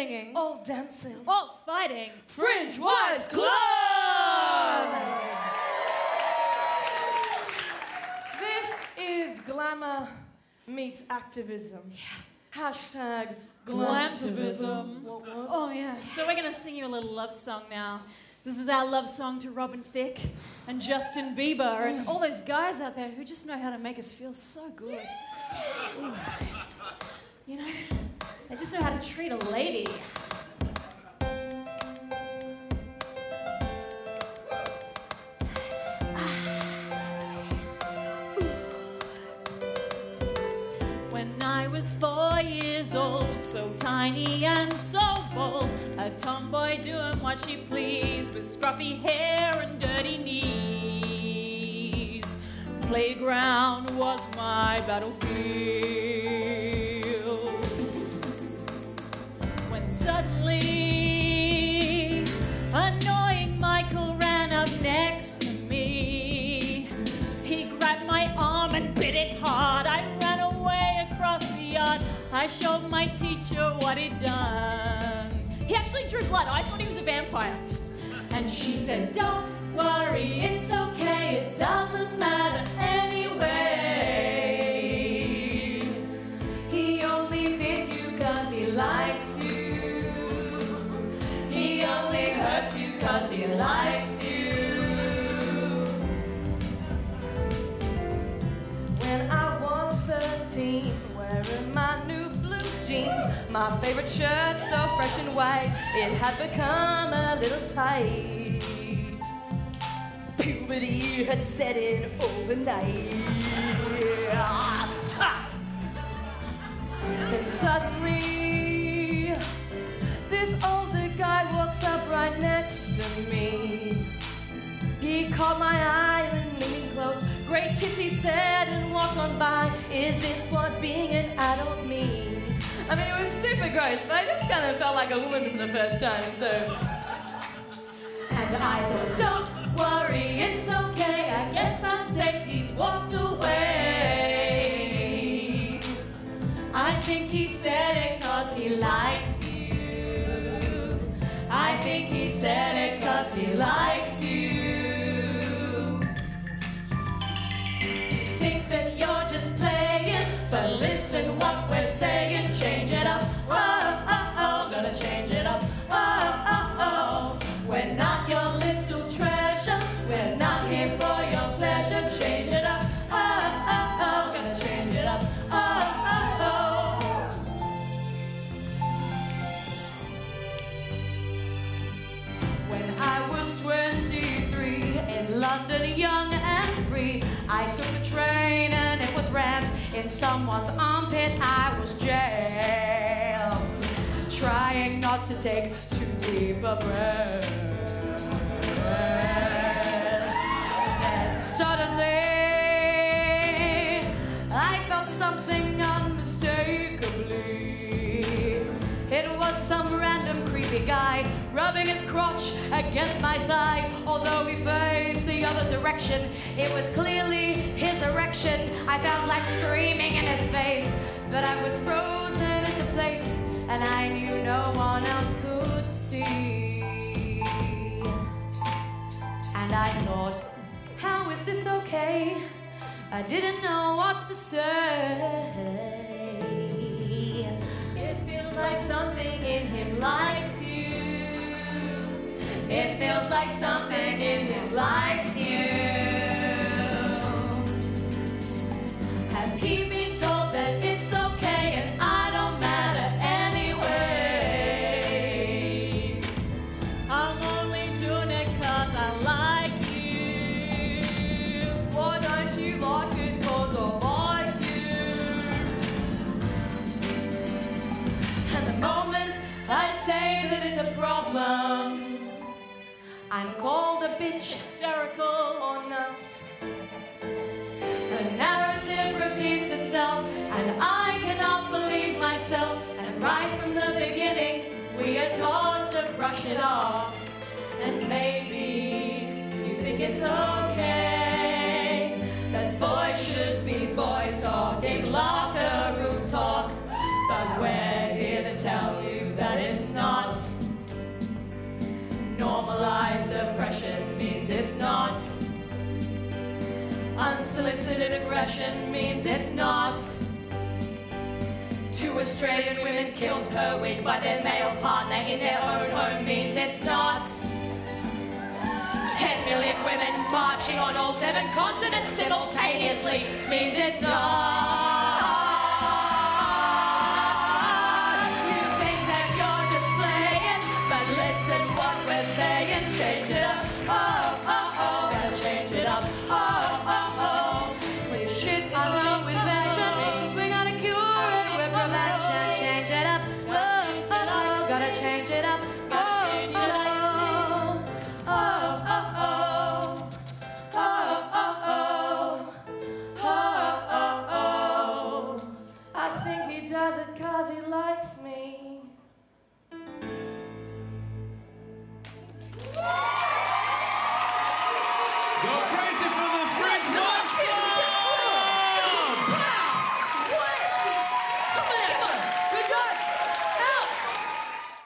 singing, all dancing, all fighting. Fringe Wives Club! This is glamour meets activism. Yeah. Hashtag glamtivism. What, what? Oh, yeah. So we're going to sing you a little love song now. This is our love song to Robin Thicke and Justin Bieber and all those guys out there who just know how to make us feel so good. Ooh. You know, how to treat a lady. When I was four years old, so tiny and so bold, a tomboy doing what she pleased with scruffy hair and dirty knees. The playground was my battlefield. What. He actually drew blood. I thought he was a vampire. And she said, Don't worry, it's okay, it doesn't matter my favorite shirt so fresh and white, it had become a little tight. Puberty had set in overnight. And suddenly, this older guy walks up right next to me. He caught my eye and leaned close. Great tits, he said, and walked on by. Is this what being an adult means? I mean, it was super gross, but I just kind of felt like a woman for the first time, so. And I thought, don't worry, it's okay. I guess I'm safe. He's walked away. I think he said it cause he likes you. I think he said it cause he likes London, young and free, I took a train and it was rammed in someone's armpit. I was jammed, trying not to take too deep a breath. And suddenly, It was some random creepy guy rubbing his crotch against my thigh. Although he faced the other direction, it was clearly his erection. I felt like screaming in his face, but I was frozen into place, and I knew no one else could see. And I thought, how is this okay? I didn't know what to say. Like something in him likes you. It feels like something in him likes you. A problem, I'm called a bitch, hysterical, or nuts. The narrative repeats itself, and I cannot believe myself. And right from the beginning, we are taught to brush it off. And maybe you think it's okay Unsolicited aggression means it's not. Two Australian women killed per week by their male partner in their own home means it's not. Ten million women marching on all seven continents simultaneously means it's not.